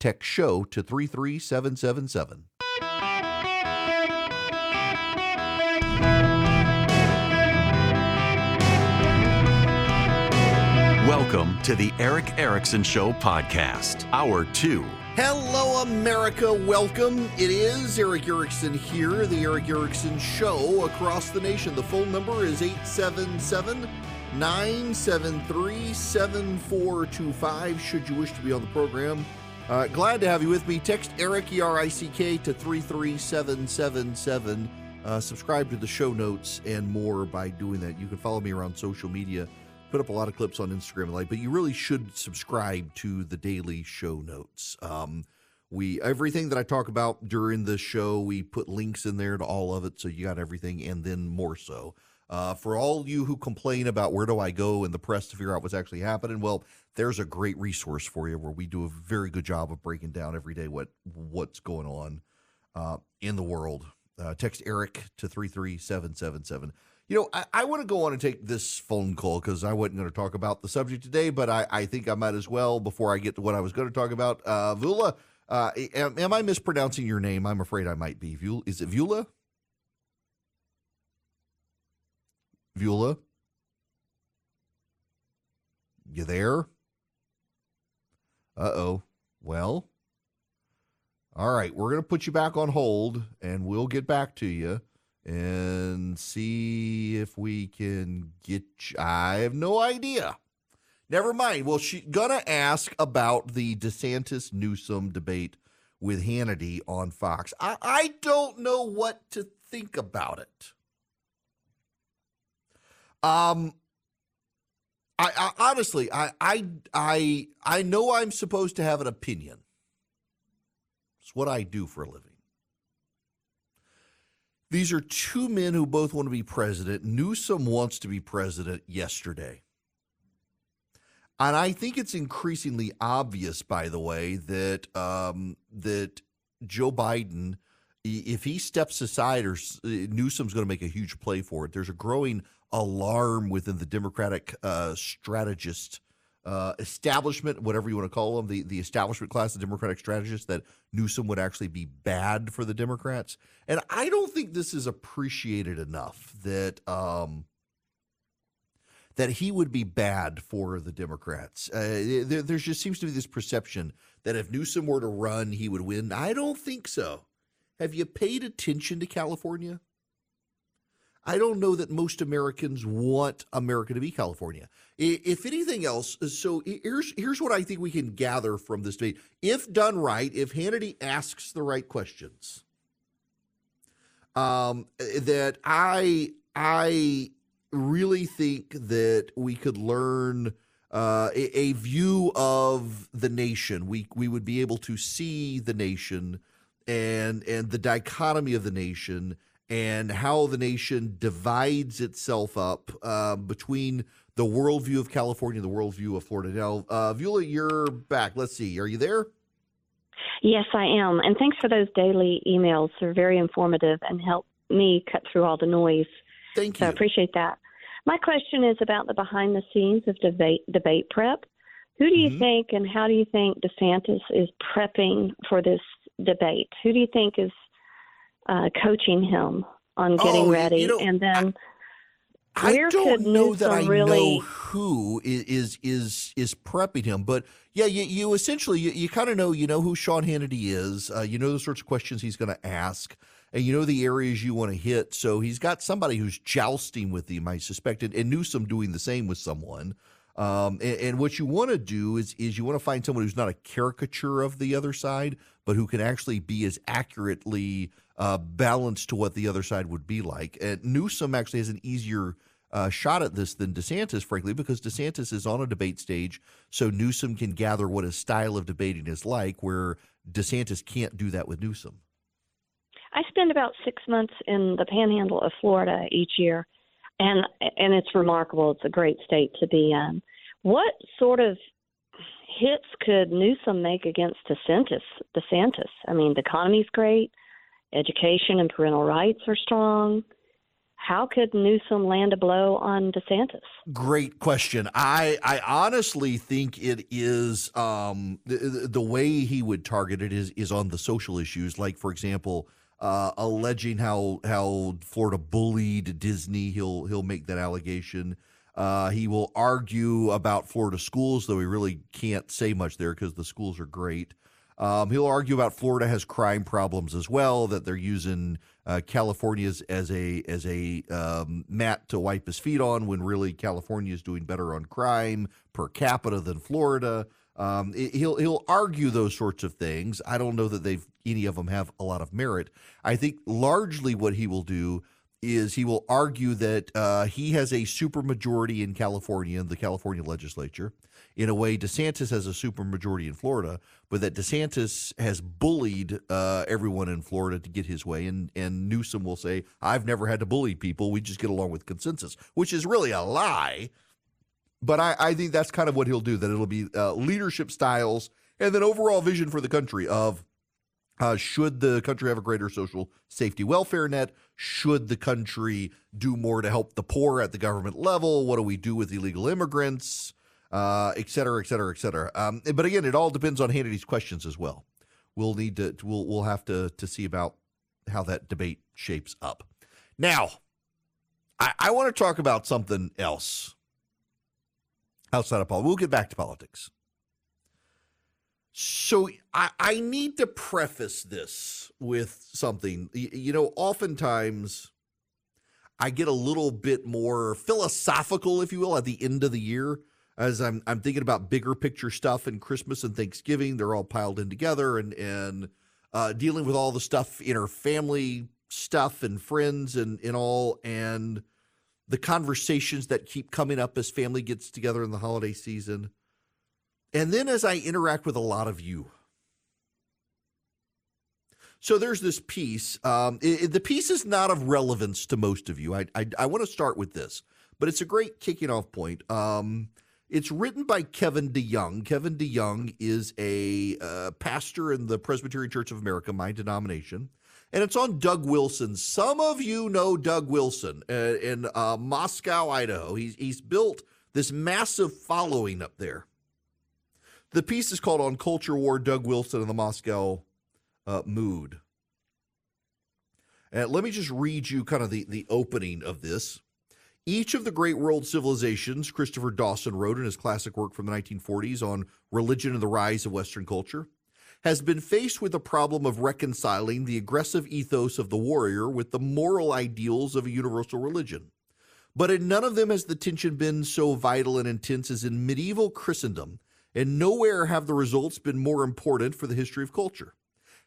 Text show to 33777. Welcome to the Erick Erickson Show podcast, hour two. Hello, America. Welcome. It is Erick Erickson here, the Erick Erickson Show across the nation. The phone number is 877 973 7425. Should you wish to be on the program, uh, glad to have you with me. Text Erick, E R I C K, to 33777. Uh, subscribe to the show notes and more by doing that. You can follow me around social media put up a lot of clips on Instagram and like, but you really should subscribe to the daily show notes. Um, we everything that I talk about during the show, we put links in there to all of it, so you got everything, and then more so. Uh, for all you who complain about where do I go in the press to figure out what's actually happening, well, there's a great resource for you where we do a very good job of breaking down every day what what's going on uh, in the world. Uh, text Erick to three three seven seven seven. You know, I, I want to go on and take this phone call because I wasn't going to talk about the subject today, but I, I think I might as well before I get to what I was going to talk about. Uh, Vula, uh, am, am, I mispronouncing your name? I'm afraid I might be. Vula, is it Vula? Vula? You there? Uh oh. Well, all right. We're going to put you back on hold and we'll get back to you and see if we can get. You. I have no idea. Never mind. Well, she's gonna ask about the DeSantis Newsom debate with Hannity on Fox. I, I don't know what to think about it. Um, I, I honestly, I, I, I, I know I'm supposed to have an opinion. It's what I do for a living. These are two men who both want to be president. Newsom wants to be president yesterday. And I think it's increasingly obvious, by the way, that um, that Joe Biden, if he steps aside, or Newsom's going to make a huge play for it. There's a growing alarm within the Democratic uh, strategist uh, establishment, whatever you want to call them, the, the establishment class, the Democratic strategists, that Newsom would actually be bad for the Democrats. And I don't think this is appreciated enough that um, that he would be bad for the Democrats. Uh, there, there just seems to be this perception that if Newsom were to run, he would win. I don't think so. Have you paid attention to California? I don't know that most Americans want America to be California. If anything else, so here's here's what I think we can gather from this debate. If done right, if Hannity asks the right questions, um, that I I really think that we could learn uh, a, a, view of the nation. We we would be able to see the nation and and the dichotomy of the nation and how the nation divides itself up uh, between the worldview of California and the worldview of Florida. Now, uh, Vula, you're back. Let's see. Are you there? Yes, I am. And thanks for those daily emails. They're very informative and help me cut through all the noise. Thank you. So I appreciate that. My question is about the behind the scenes of debate debate prep. Who do you mm-hmm. think and how do you think DeSantis is prepping for this debate? Who do you think is uh, coaching him on getting oh, ready, you know, and then. I, I don't know that I really... know who is is is prepping him, but yeah, you, you essentially you, you kind of know you know who Sean Hannity is. Uh, you know the sorts of questions he's going to ask, and you know the areas you want to hit. So he's got somebody who's jousting with him, I suspect, and, and Newsom doing the same with someone. Um, and, and, what you want to do is is you want to find someone who's not a caricature of the other side, but who can actually be as accurately uh, balanced to what the other side would be like. And Newsom actually has an easier uh, shot at this than DeSantis, frankly, because DeSantis is on a debate stage, so Newsom can gather what his style of debating is like, where DeSantis can't do that with Newsom. I spend about six months in the Panhandle of Florida each year, and and it's remarkable. It's a great state to be in. What sort of hits could Newsom make against DeSantis? DeSantis. I mean, the economy's great, education and parental rights are strong. How could Newsom land a blow on DeSantis? Great question. I I honestly think it is um, the, the way he would target it is is on the social issues, like for example, uh, alleging how how Florida bullied Disney. He'll he'll make that allegation. Uh, he will argue about Florida schools, though he really can't say much there because the schools are great. Um, he'll argue about Florida has crime problems as well, that they're using uh, California's as a as a um, mat to wipe his feet on, when really California is doing better on crime per capita than Florida. Um, he'll he'll argue those sorts of things. I don't know that they've any of them have a lot of merit. I think largely what he will do is he will argue that uh, he has a supermajority in California, in the California legislature. In a way, DeSantis has a supermajority in Florida, but that DeSantis has bullied uh, everyone in Florida to get his way. And, and Newsom will say, I've never had to bully people. We just get along with consensus, which is really a lie. But I, I think that's kind of what he'll do, that it'll be uh, leadership styles and then overall vision for the country of uh, should the country have a greater social safety welfare net? Should the country do more to help the poor at the government level? What do we do with illegal immigrants? Uh, et cetera, et cetera, et cetera. Um, but again, it all depends on Hannity's questions as well. We'll need to we'll we'll have to to see about how that debate shapes up. Now, I, I want to talk about something else outside of politics. We'll get back to politics. So I, I need to preface this with something. You, you know, oftentimes I get a little bit more philosophical, if you will, at the end of the year as I'm I'm thinking about bigger picture stuff and Christmas and Thanksgiving. They're all piled in together and and uh, dealing with all the stuff in our family stuff and friends and and all and the conversations that keep coming up as family gets together in the holiday season. And then as I interact with a lot of you. So there's this piece. Um, it, the piece is not of relevance to most of you. I, I, I want to start with this, but it's a great kicking off point. Um, it's written by Kevin DeYoung. Kevin DeYoung is a uh, pastor in the Presbyterian Church of America, my denomination. And it's on Doug Wilson. Some of you know Doug Wilson uh, in uh, Moscow, Idaho. He's, he's built this massive following up there. The piece is called On Culture War Doug Wilson and the Moscow uh, Mood. And let me just read you kind of the, the opening of this. Each of the great world civilizations, Christopher Dawson wrote in his classic work from the 1940s on religion and the rise of Western culture, has been faced with the problem of reconciling the aggressive ethos of the warrior with the moral ideals of a universal religion. But in none of them has the tension been so vital and intense as in medieval Christendom, and nowhere have the results been more important for the history of culture.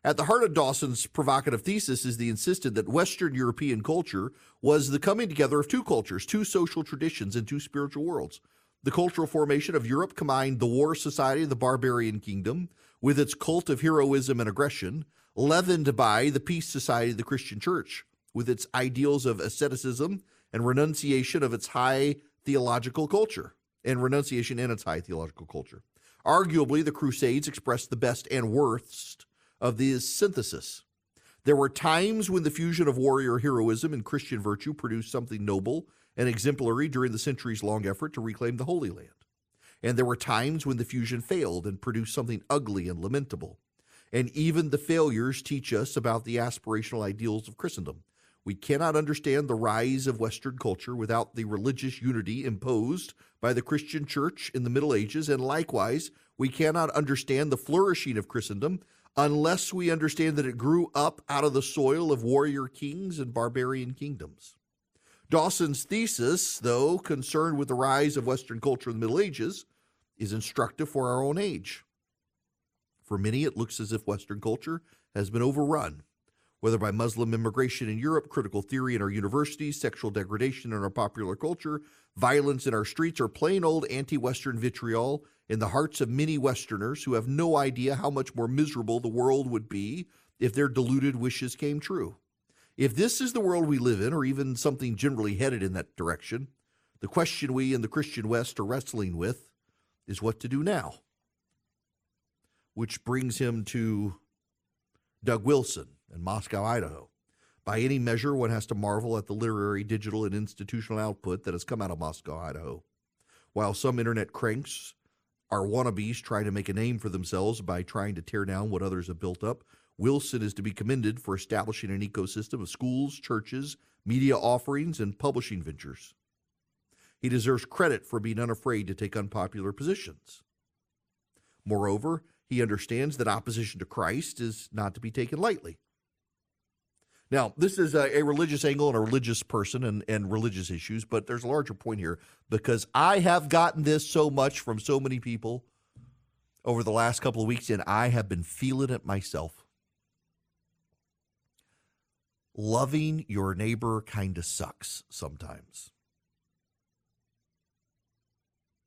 At the heart of Dawson's provocative thesis is the insistence that Western European culture was the coming together of two cultures, two social traditions, and two spiritual worlds. The cultural formation of Europe combined the war society of the barbarian kingdom with its cult of heroism and aggression, leavened by the peace society of the Christian church with its ideals of asceticism and renunciation of its high theological culture and renunciation in its high theological culture. Arguably, the Crusades expressed the best and worst of this synthesis. There were times when the fusion of warrior heroism and Christian virtue produced something noble and exemplary during the centuries long effort to reclaim the Holy Land. And there were times when the fusion failed and produced something ugly and lamentable. And even the failures teach us about the aspirational ideals of Christendom. We cannot understand the rise of Western culture without the religious unity imposed by the Christian church in the Middle Ages, and likewise, we cannot understand the flourishing of Christendom unless we understand that it grew up out of the soil of warrior kings and barbarian kingdoms. Dawson's thesis, though concerned with the rise of Western culture in the Middle Ages, is instructive for our own age. For many, it looks as if Western culture has been overrun, whether by Muslim immigration in Europe, critical theory in our universities, sexual degradation in our popular culture, violence in our streets, or plain old anti Western vitriol in the hearts of many Westerners who have no idea how much more miserable the world would be if their deluded wishes came true. If this is the world we live in, or even something generally headed in that direction, the question we in the Christian West are wrestling with is what to do now. Which brings him to Doug Wilson in Moscow, Idaho. By any measure, one has to marvel at the literary, digital, and institutional output that has come out of Moscow, Idaho. While some internet cranks are wannabes trying to make a name for themselves by trying to tear down what others have built up, Wilson is to be commended for establishing an ecosystem of schools, churches, media offerings, and publishing ventures. He deserves credit for being unafraid to take unpopular positions. Moreover, he understands that opposition to Christ is not to be taken lightly. Now, this is a, a, religious angle and a religious person and, and religious issues, but there's a larger point here because I have gotten this so much from so many people over the last couple of weeks, and I have been feeling it myself. Loving your neighbor kind of sucks sometimes.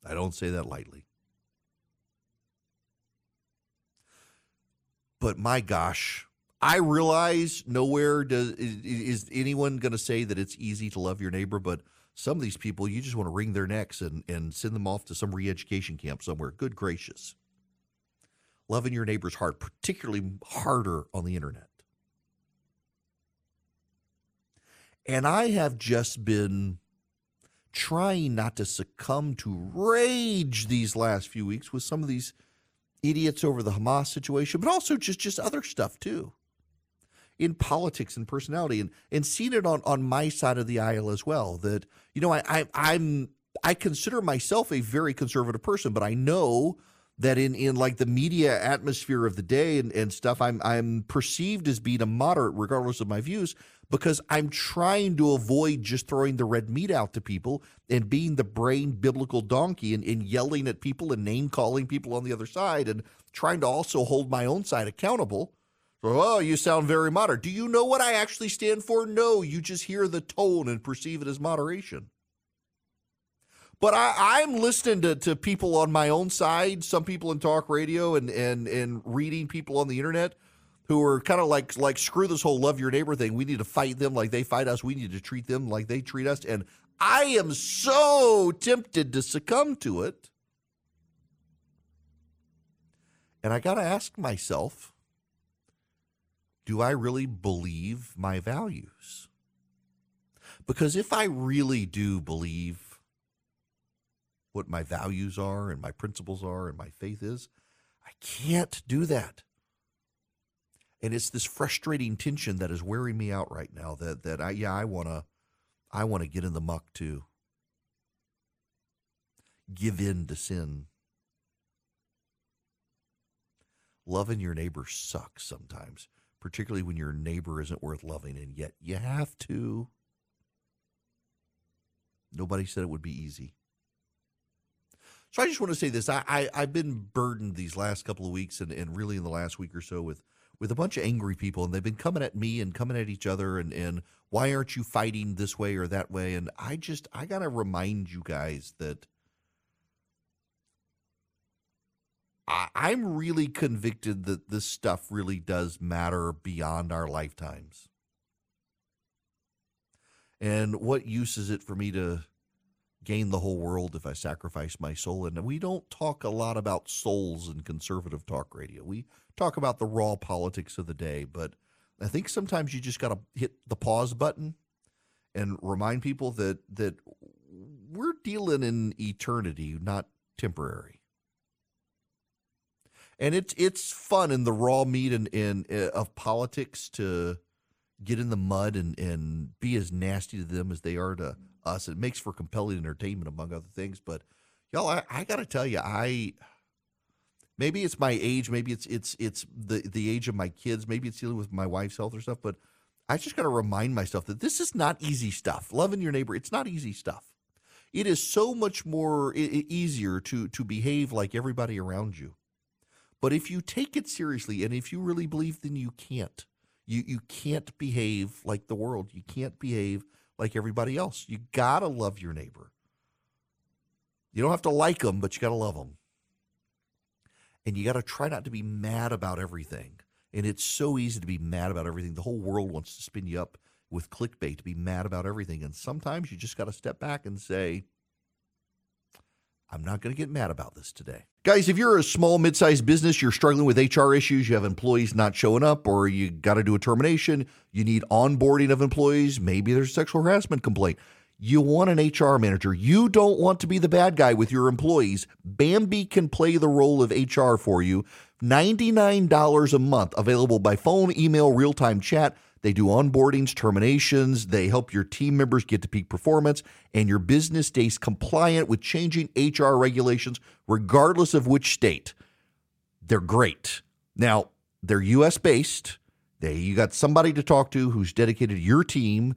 I don't say that lightly. But my gosh, I realize nowhere does is, is anyone going to say that it's easy to love your neighbor, but some of these people you just want to wring their necks and, and send them off to some re-education camp somewhere. Good gracious. Loving your neighbor's hard, particularly harder on the internet. And I have just been trying not to succumb to rage these last few weeks with some of these idiots over the Hamas situation, but also just just other stuff too. In politics and personality and and seeing it on, on my side of the aisle as well. That, you know, I, I I'm I consider myself a very conservative person, but I know that in, in like the media atmosphere of the day and, and stuff, I'm I'm perceived as being a moderate regardless of my views because I'm trying to avoid just throwing the red meat out to people and being the brain biblical donkey and, and yelling at people and name calling people on the other side and trying to also hold my own side accountable. Oh, you sound very moderate. Do you know what I actually stand for? No, you just hear the tone and perceive it as moderation. But I, am listening to, to people on my own side, some people in talk radio and, and, and reading people on the internet who are kind of like like screw this whole love your neighbor thing. We need to fight them like they fight us. We need to treat them like they treat us. And I am so tempted to succumb to it. And I got to ask myself, do I really believe my values? Because if I really do believe what my values are and my principles are and my faith is, I can't do that. And it's this frustrating tension that is wearing me out right now that that I yeah I want to I want to get in the muck too give in to sin. Loving your neighbor sucks sometimes particularly when your neighbor isn't worth loving and yet you have to nobody said it would be easy so I just want to say this. I, I, have been burdened these last couple of weeks and, and really in the last week or so with with a bunch of angry people and they've been coming at me and coming at each other and, and why aren't you fighting this way or that way and i just i gotta remind you guys that I, i'm really convicted that this stuff really does matter beyond our lifetimes and what use is it for me to gain the whole world if I sacrifice my soul. And we don't talk a lot about souls in conservative talk radio. We talk about the raw politics of the day, but I think sometimes you just got to hit the pause button and remind people that that we're dealing in eternity, not temporary. And it's it's fun in the raw meat and in, in, uh, of politics to get in the mud and, and be as nasty to them as they are to us. It makes for compelling entertainment, among other things. But y'all, I, I got to tell you, I maybe it's my age, maybe it's it's it's the the age of my kids, maybe it's dealing with my wife's health or stuff. But I just got to remind myself that this is not easy stuff. Loving your neighbor, it's not easy stuff. It is so much more easier to to behave like everybody around you. But if you take it seriously and if you really believe, then you can't. You you can't behave like the world. You can't behave like everybody else. You got to love your neighbor. You don't have to like them, but you got to love them. And you got to try not to be mad about everything. And it's so easy to be mad about everything. The whole world wants to spin you up with clickbait to be mad about everything. And sometimes you just got to step back and say, I'm not going to get mad about this today. Guys, if you're a small, mid sized business, you're struggling with HR issues, you have employees not showing up, or you got to do a termination, you need onboarding of employees, maybe there's a sexual harassment complaint. You want an HR manager. You don't want to be the bad guy with your employees. Bambee can play the role of HR for you. $99 a month, available by phone, email, real time chat. They do onboardings, terminations. They help your team members get to peak performance, and your business stays compliant with changing HR regulations, regardless of which state. They're great. Now, they're US based. They you got somebody to talk to who's dedicated to your team.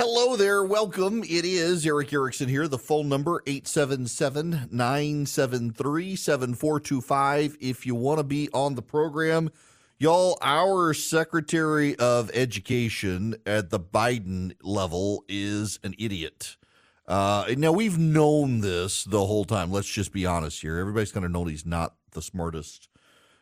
Hello there. Welcome. It is Erick Erickson here. The phone number 877-973-7425 if you want to be on the program. Y'all, our Secretary of Education at the Biden level is an idiot. Uh, now we've known this the whole time. Let's just be honest here. Everybody's kind of known he's not the smartest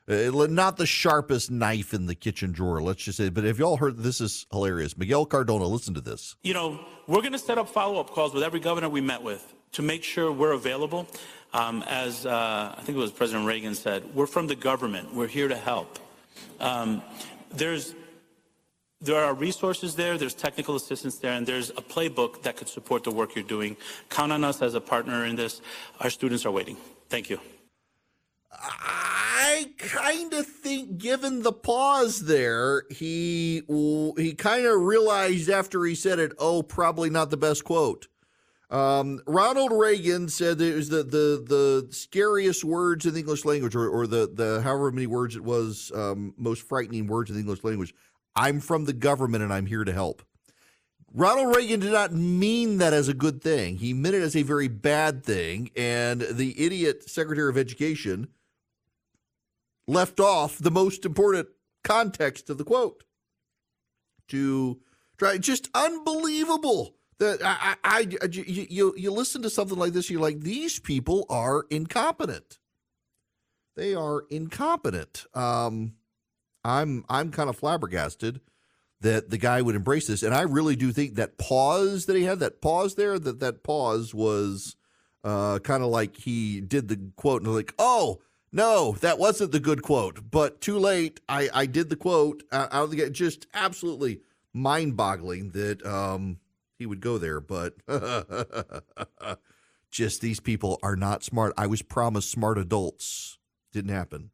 uh, not the sharpest knife in the kitchen drawer, let's just say. But have y'all heard this is hilarious? Miguel Cardona, listen to this. You know, we're going to set up follow up calls with every governor we met with to make sure we're available. Um, as uh, I think it was President Reagan said, we're from the government. We're here to help. Um, there's there are resources there, there's technical assistance there, and there's a playbook that could support the work you're doing. Count on us as a partner in this. Our students are waiting. Thank you. I kind of think, given the pause there, he he kind of realized after he said it, oh, probably not the best quote. Um, Ronald Reagan said it was the, the the scariest words in the English language, or, or the the however many words it was, um, most frightening words in the English language. I'm from the government and I'm here to help. Ronald Reagan did not mean that as a good thing. He meant it as a very bad thing. And the idiot Secretary of Education left off the most important context of the quote. To try just unbelievable that I, I, I you, you listen to something like this you're like these people are incompetent. They are incompetent. Um i'm i'm kind of flabbergasted that the guy would embrace this. And i really do think that pause that he had that pause there that that pause was uh kind of like he did the quote and like oh no, that wasn't the good quote, but too late. I, I did the quote out of the Just absolutely mind boggling that um, he would go there, but just these people are not smart. I was promised smart adults. Didn't happen.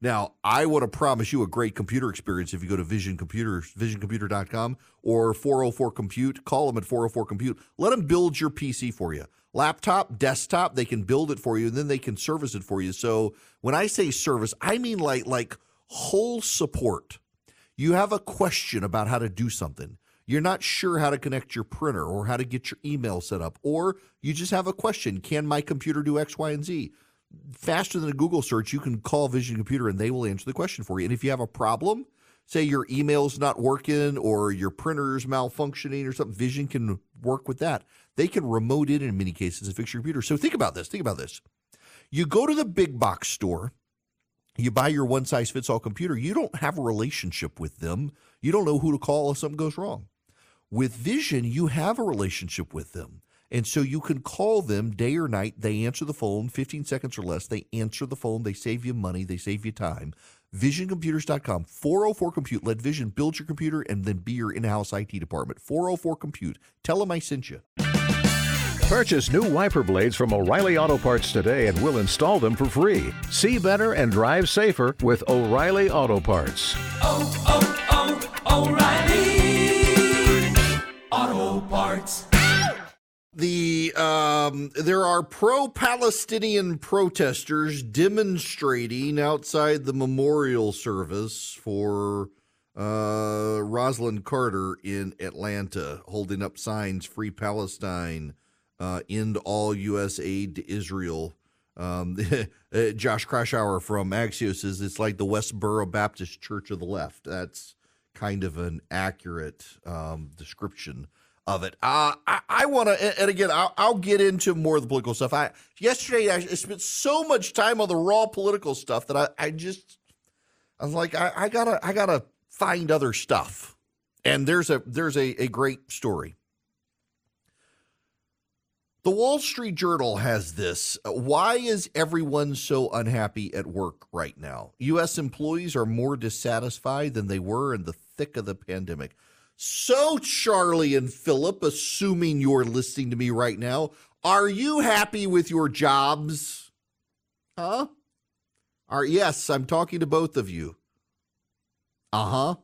Now, I want to promise you a great computer experience if you go to Vision Computers, visioncomputer.com or 404 Compute. Call them at 404 Compute. Let them build your PC for you laptop, desktop, they can build it for you and then they can service it for you. So when I say service, I mean like like whole support. You have a question about how to do something. You're not sure how to connect your printer or how to get your email set up, or you just have a question Can my computer do X, Y, and Z? Faster than a Google search, you can call Vision Computer and they will answer the question for you. And if you have a problem, say your email's not working or your printer's malfunctioning or something, Vision can work with that. They can remote in in many cases and fix your computer. So think about this. Think about this. You go to the big box store, you buy your one size fits all computer. You don't have a relationship with them. You don't know who to call if something goes wrong. With Vision, you have a relationship with them. And so you can call them day or night. They answer the phone, 15 seconds or less. They answer the phone. They save you money. They save you time. VisionComputers.com, 404 Compute. Let Vision build your computer and then be your in house IT department. 404 Compute. Tell them I sent you. Purchase new wiper blades from O'Reilly Auto Parts today and we'll install them for free. See better and drive safer with O'Reilly Auto Parts. Oh, oh, oh, O'Reilly Auto Parts. The um, there are pro-Palestinian protesters demonstrating outside the memorial service for uh, Rosalynn Carter in Atlanta, holding up signs "Free Palestine." uh, end all U.S. aid to Israel. Um, uh, Josh Kraushaar from Axios says it's like the Westboro Baptist Church of the left. That's kind of an accurate um, description of it. Uh, I, I want to, and again, I'll, I'll, get into more of the political stuff. I yesterday I spent so much time on the raw political stuff that I, I just I was like, I, I gotta I gotta find other stuff. And there's a there's a, a great story. The Wall Street Journal has this. Why is everyone so unhappy at work right now? U.S. employees are more dissatisfied than they were in the thick of the pandemic. So, Charlie and Philip, assuming you're listening to me right now, are you happy with your jobs? Huh? Are yes, I'm talking to both of you. Uh huh.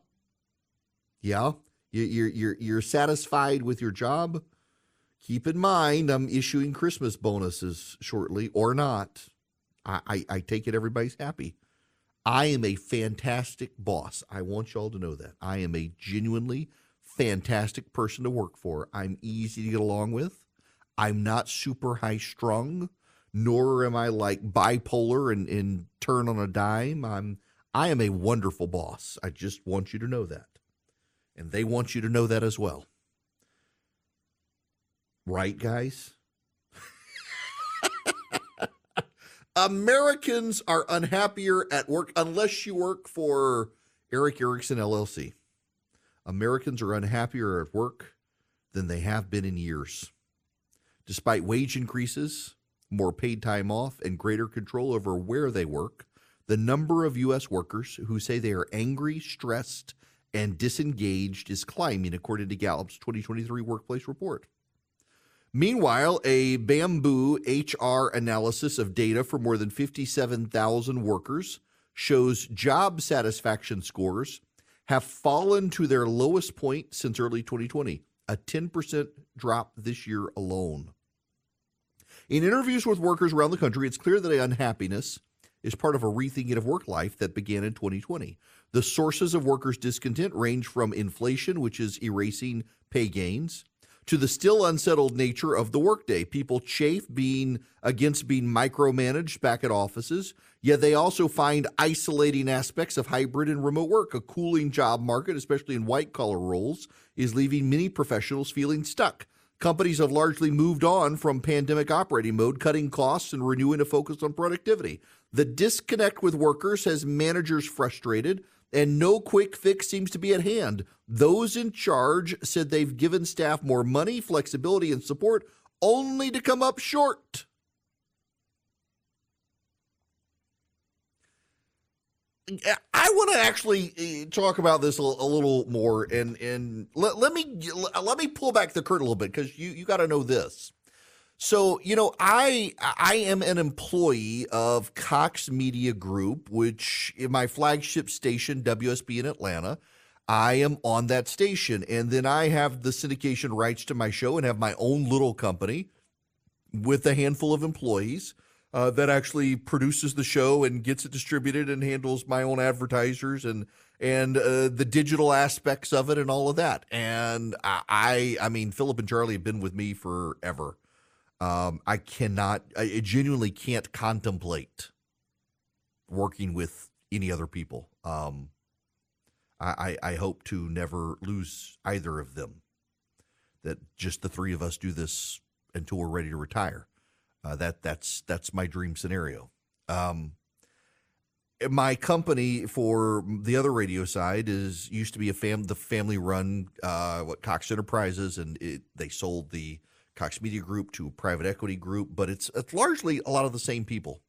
Yeah, you're you're you're satisfied with your job. Keep in mind, I'm issuing Christmas bonuses shortly, or not. I, I, I take it everybody's happy. I am a fantastic boss. I want y'all to know that. I am a genuinely fantastic person to work for. I'm easy to get along with. I'm not super high strung, nor am I like bipolar and, and turn on a dime. I'm I am a wonderful boss. I just want you to know that. And they want you to know that as well. Right, guys? Americans are unhappier at work unless you work for Erick Erickson LLC. Americans are unhappier at work than they have been in years. Despite wage increases, more paid time off, and greater control over where they work, the number of U.S. workers who say they are angry, stressed, and disengaged is climbing, according to Gallup's 2023 Workplace Report. Meanwhile, a Bamboo HR analysis of data for more than 57,000 workers shows job satisfaction scores have fallen to their lowest point since early 2020, a 10% drop this year alone. In interviews with workers around the country, it's clear that unhappiness is part of a rethinking of work life that began in 2020. The sources of workers' discontent range from inflation, which is erasing pay gains, to the still unsettled nature of the workday. People chafe being against being micromanaged back at offices, yet they also find isolating aspects of hybrid and remote work. A cooling job market, especially in white collar roles, is leaving many professionals feeling stuck. Companies have largely moved on from pandemic operating mode, cutting costs and renewing a focus on productivity. The disconnect with workers has managers frustrated and no quick fix seems to be at hand. Those in charge said they've given staff more money, flexibility, and support, only to come up short. I want to actually eh, talk about this a, little more, and and let, let me let me pull back the curtain a little bit because you you got to know this. So, you know, I I am an employee of Cox Media Group, which in my flagship station WSB in Atlanta. I am on that station and then I have the syndication rights to my show and have my own little company with a handful of employees uh, that actually produces the show and gets it distributed and handles my own advertisers and and uh, the digital aspects of it and all of that. And I I mean Philip and Charlie have been with me forever. Um, I cannot, I genuinely can't contemplate working with any other people. Um, I, I, I hope to never lose either of them. That just the three of us do this until we're ready to retire. Uh, that that's that's my dream scenario. Um, my company for the other radio side is used to be a fam the family run uh, what Cox Enterprises, and it, they sold the Cox Media Group to private equity group, but it's, it's largely a lot of the same people.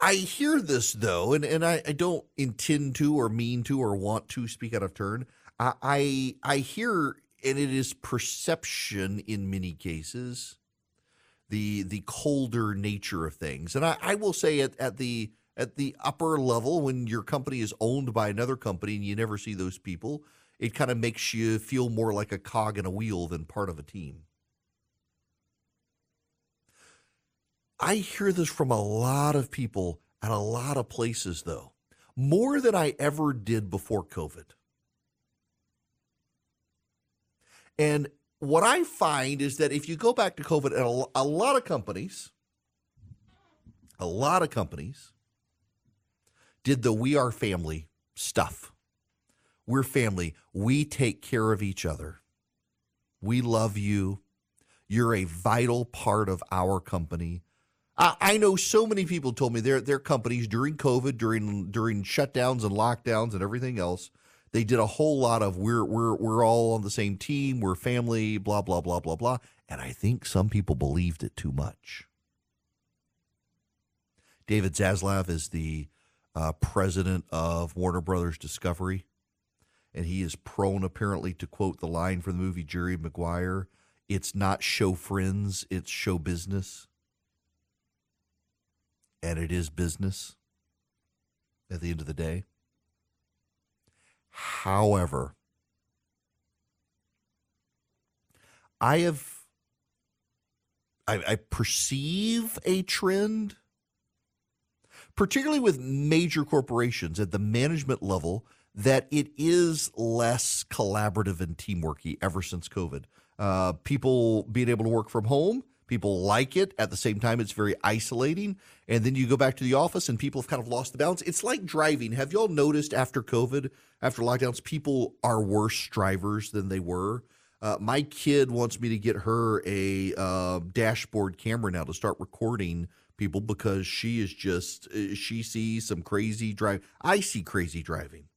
I hear this though, and, and I, I don't intend to or mean to or want to speak out of turn. I, I I hear, and it is perception in many cases, the the colder nature of things. And I, I will say at, at the at the upper level, when your company is owned by another company and you never see those people, it kind of makes you feel more like a cog in a wheel than part of a team. I hear this from a lot of people at a lot of places, though, more than I ever did before COVID. And what I find is that if you go back to COVID, a lot of companies, a lot of companies did the we are family stuff. We're family. We take care of each other. We love you. You're a vital part of our company. I, I know so many people told me their their companies during COVID, during during shutdowns and lockdowns and everything else, they did a whole lot of we're we're we're all on the same team, we're family, blah blah blah blah blah. And I think some people believed it too much. David Zaslav is the uh, president of Warner Brothers Discovery, and he is prone apparently to quote the line from the movie Jerry Maguire: "It's not show friends, it's show business." And it is business at the end of the day. However, I have I, I, perceive a trend, particularly with major corporations at the management level, that it is less collaborative and teamworky ever since COVID. Uh, people being able to work from home People like it. At the same time, it's very isolating. And then you go back to the office and people have kind of lost the balance. It's like driving. Have y'all noticed after COVID, after lockdowns, people are worse drivers than they were? Uh, my kid wants me to get her a uh, dashboard camera now to start recording people because she is just, uh, she sees some crazy drive. I see crazy driving.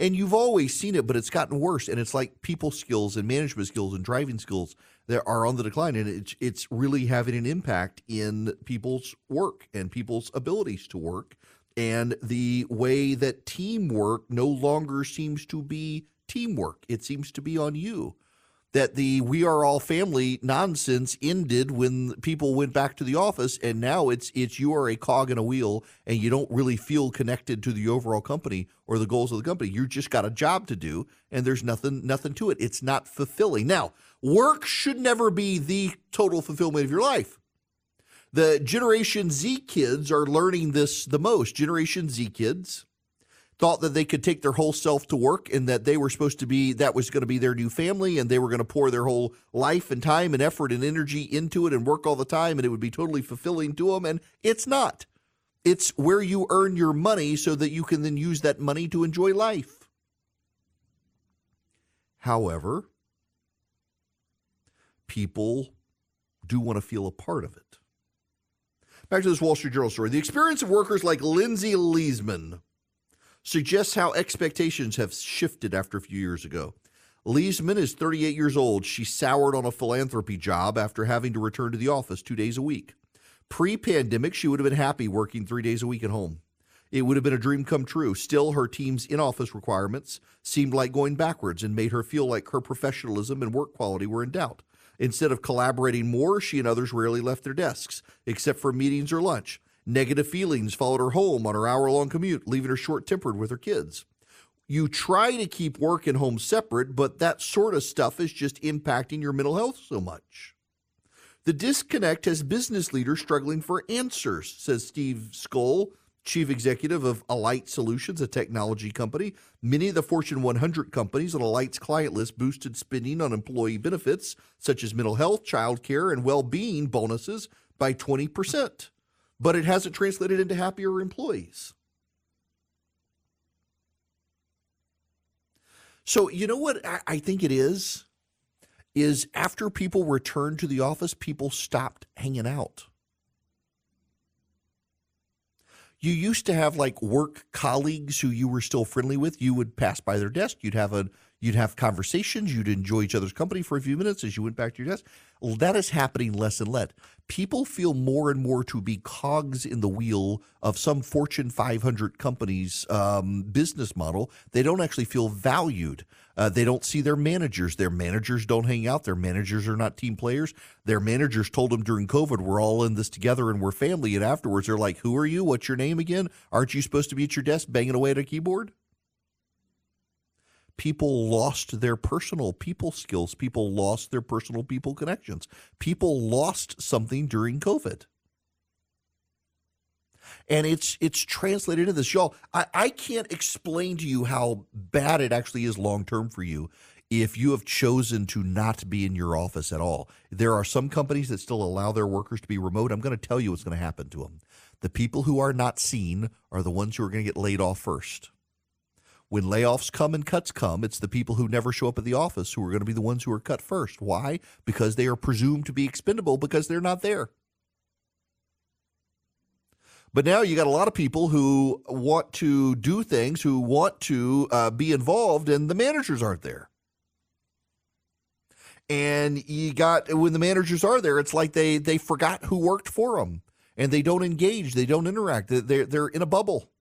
And you've always seen it, but it's gotten worse. And it's like people skills and management skills and driving skills that are on the decline. And it's, it's really having an impact in people's work and people's abilities to work. And the way that teamwork no longer seems to be teamwork, it seems to be on you that the we are all family nonsense ended when people went back to the office and now it's it's you are a cog in a wheel and you don't really feel connected to the overall company or the goals of the company. You just got a job to do and there's nothing nothing to it. It's not fulfilling. Now work should never be the total fulfillment of your life. The generation z kids are learning this the most. Generation z kids thought that they could take their whole self to work and that they were supposed to be that was going to be their new family and they were going to pour their whole life and time and effort and energy into it and work all the time and it would be totally fulfilling to them and it's not. It's where you earn your money so that you can then use that money to enjoy life. However people do want to feel a part of it. Back to this wall street journal story. The experience of workers like lindsay leesman suggests how expectations have shifted after a few years ago. Leesman is 38 years old. She soured on a philanthropy job after having to return to the office two days a week. Pre pandemic, she would have been happy working three days a week at home. It would have been a dream come true. Still, her team's in office requirements seemed like going backwards and made her feel like her professionalism and work quality were in doubt. Instead of collaborating more, she and others rarely left their desks, except for meetings or lunch. Negative feelings followed her home on her hour long commute, leaving her short tempered with her kids. You try to keep work and home separate, but that sort of stuff is just impacting your mental health so much. The disconnect has business leaders struggling for answers, says Steve Scholl, chief executive of Alight Solutions, a technology company. Many of the Fortune 100 companies on Alight's client list boosted spending on employee benefits, such as mental health, child care, and well being bonuses by 20% but it hasn't translated into happier employees. So, you know what I think it is? Is after people returned to the office, people stopped hanging out. You used to have like work colleagues who you were still friendly with. You would pass by their desk. You'd have a you'd have conversations. You'd enjoy each other's company for a few minutes as you went back to your desk. Well, that is happening less and less. People feel more and more to be cogs in the wheel of some Fortune 500 company's um, business model. They don't actually feel valued. Uh, they don't see their managers. Their managers don't hang out. Their managers are not team players. Their managers told them during COVID, we're all in this together and we're family. And afterwards, they're like, who are you? What's your name again? Aren't you supposed to be at your desk banging away at a keyboard? People lost their personal people skills. People lost their personal people connections. People lost something during COVID. And it's it's translated into this. Y'all, I, I can't explain to you how bad it actually is long term for you if you have chosen to not be in your office at all. There are some companies that still allow their workers to be remote. I'm going to tell you what's going to happen to them. The people who are not seen are the ones who are going to get laid off first. When layoffs come and cuts come, it's the people who never show up at the office who are going to be the ones who are cut first. Why? Because they are presumed to be expendable because they're not there. But now you got a lot of people who want to do things, who want to uh, be involved, and the managers aren't there. And you got when the managers are there, it's like they they forgot who worked for them, and they don't engage, they don't interact, they're they're in a bubble,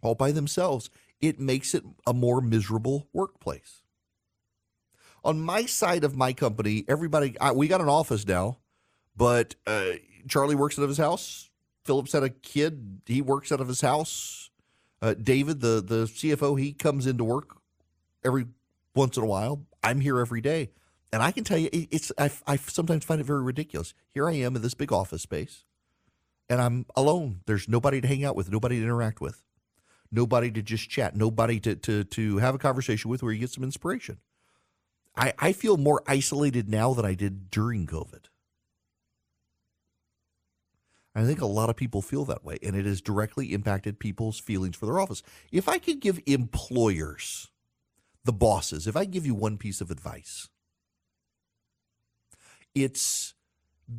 all by themselves. It makes it a more miserable workplace. On my side of my company, everybody I, we got an office now, but uh, Charlie works out of his house. Phillips had a kid; he works out of his house. Uh, David, the the CFO, he comes into work every once in a while. I'm here every day. And I can tell you, it's I, I sometimes find it very ridiculous. Here I am in this big office space, and I'm alone. There's nobody to hang out with, nobody to interact with, nobody to just chat, nobody to to to have a conversation with where you get some inspiration. I, I feel more isolated now than I did during COVID. I think a lot of people feel that way, and it has directly impacted people's feelings for their office. If I could give employers, the bosses, if I give you one piece of advice, it's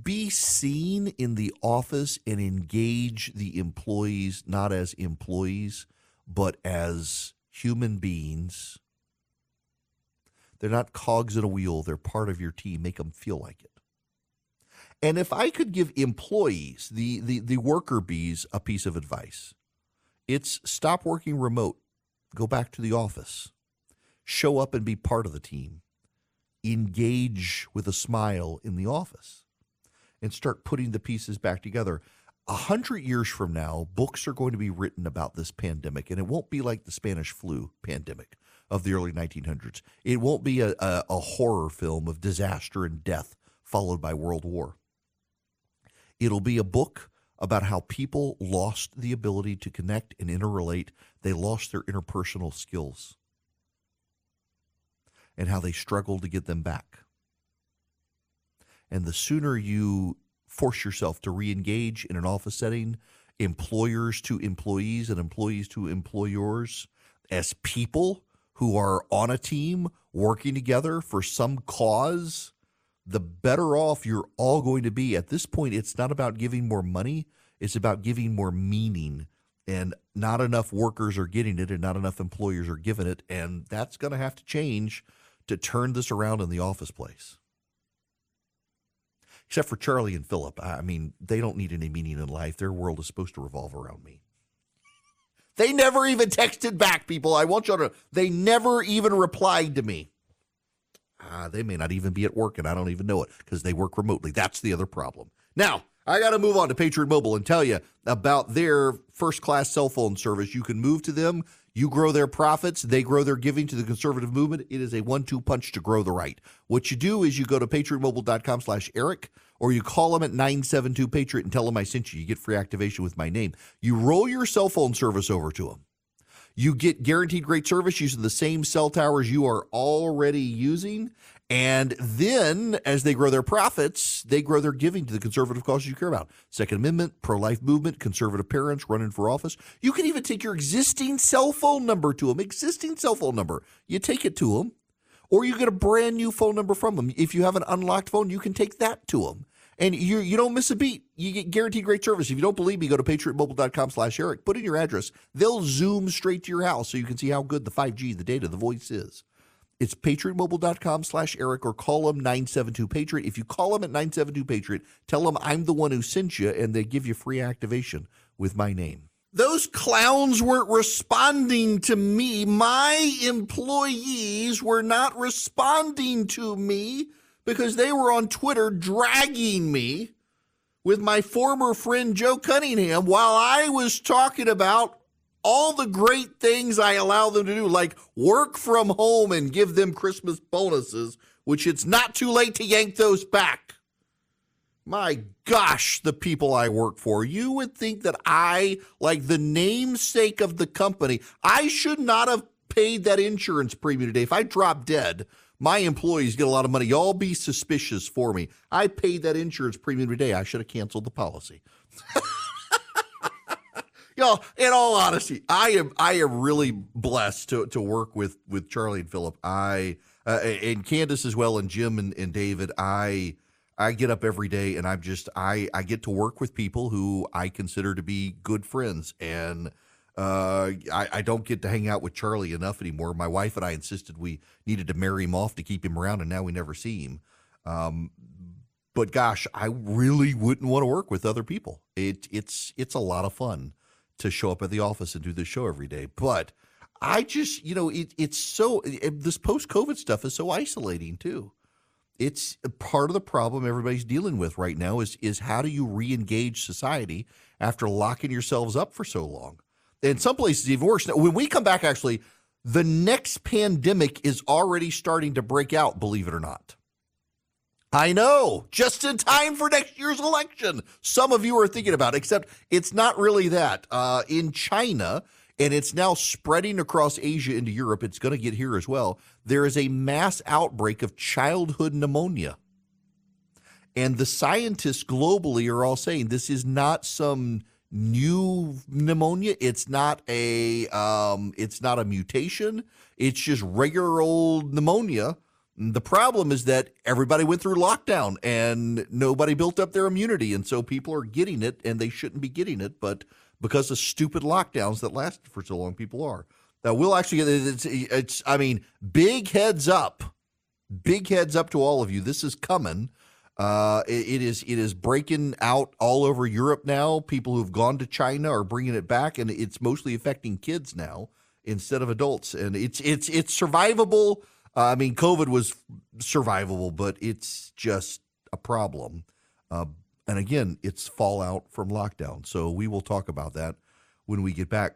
be seen in the office and engage the employees not as employees, but as human beings. They're not cogs in a wheel, they're part of your team. Make them feel like it. And if I could give employees, the, the, the worker bees, a piece of advice, it's stop working remote, go back to the office, show up and be part of the team engage with a smile in the office and start putting the pieces back together. A hundred years from now, books are going to be written about this pandemic, and it won't be like the Spanish flu pandemic of the early 1900s. It won't be a, a, a horror film of disaster and death followed by World War. It'll be a book about how people lost the ability to connect and interrelate. They lost their interpersonal skills and how they struggled to get them back. And the sooner you force yourself to re engage in an office setting, employers to employees and employees to employers, as people who are on a team working together for some cause, the better off you're all going to be. At this point, it's not about giving more money, it's about giving more meaning. And not enough workers are getting it, and not enough employers are giving it. And that's going to have to change to turn this around in the office place. Except for Charlie and Philip. I mean, they don't need any meaning in life. Their world is supposed to revolve around me. They never even texted back, people. I want you to they never even replied to me. Ah, they may not even be at work and I don't even know it because they work remotely. That's the other problem. Now, I got to move on to Patriot Mobile and tell you about their first class cell phone service. You can move to them you grow their profits, they grow their giving to the conservative movement. It is a one-two punch to grow the right. What you do is you go to patriotmobile.com slash Erick or you call them at 972 Patriot and tell them I sent you. You get free activation with my name. You roll your cell phone service over to them. You get guaranteed great service using the same cell towers you are already using. And then, as they grow their profits, they grow their giving to the conservative causes you care about. Second Amendment, pro life movement, conservative parents running for office. You can even take your existing cell phone number to them, existing cell phone number. You take it to them, or you get a brand new phone number from them. If you have an unlocked phone, you can take that to them. And you you don't miss a beat. You get guaranteed great service. If you don't believe me, go to patriotmobile.com slash Erick. Put in your address. They'll zoom straight to your house so you can see how good the 5G, the data, the voice is. It's patriotmobile.com slash Erick or call them 972 Patriot. If you call them at 972 Patriot, tell them I'm the one who sent you and they give you free activation with my name. Those clowns weren't responding to me. My employees were not responding to me because they were on Twitter dragging me with my former friend Joe Cunningham while I was talking about all the great things I allow them to do, like work from home and give them Christmas bonuses, which it's not too late to yank those back. My gosh, the people I work for. You would think that I, like the namesake of the company, I should not have paid that insurance premium today. If I drop dead, my employees get a lot of money. Y'all be suspicious for me. I paid that insurance premium today. I should have canceled the policy. Y'all, in all honesty, I am I am really blessed to, to work with with Charlie and Philip. I uh, and Candace as well, and Jim and, and David. I I get up every day and I'm just I I get to work with people who I consider to be good friends and uh, I, I don't get to hang out with Charlie enough anymore. My wife and I insisted we needed to marry him off to keep him around, and now we never see him. Um, but gosh, I really wouldn't want to work with other people. It it's it's a lot of fun to show up at the office and do this show every day. But I just you know it, it's so it, this post COVID stuff is so isolating too it's part of the problem everybody's dealing with right now is is how do you re-engage society after locking yourselves up for so long in some places even worse when we come back actually the next pandemic is already starting to break out believe it or not I know, just in time for next year's election. Some of you are thinking about, it, except it's not really that. Uh, in China, and it's now spreading across Asia into Europe. It's going to get here as well. There is a mass outbreak of childhood pneumonia. And the scientists globally are all saying this is not some new pneumonia. It's not a um, it's not a mutation. It's just regular old pneumonia. The problem is that everybody went through lockdown and nobody built up their immunity, and so people are getting it, and they shouldn't be getting it. But because of stupid lockdowns that lasted for so long. People are. Now we'll actually get it's, it's I mean, big heads up, big heads up to all of you. This is coming. Uh, it, it is it is breaking out all over Europe now. People who've gone to China are bringing it back, and it's mostly affecting kids now instead of adults. And it's it's it's survivable. Uh, I mean, COVID was survivable, but it's just a problem. Uh, and again, it's fallout from lockdown. So we will talk about that when we get back.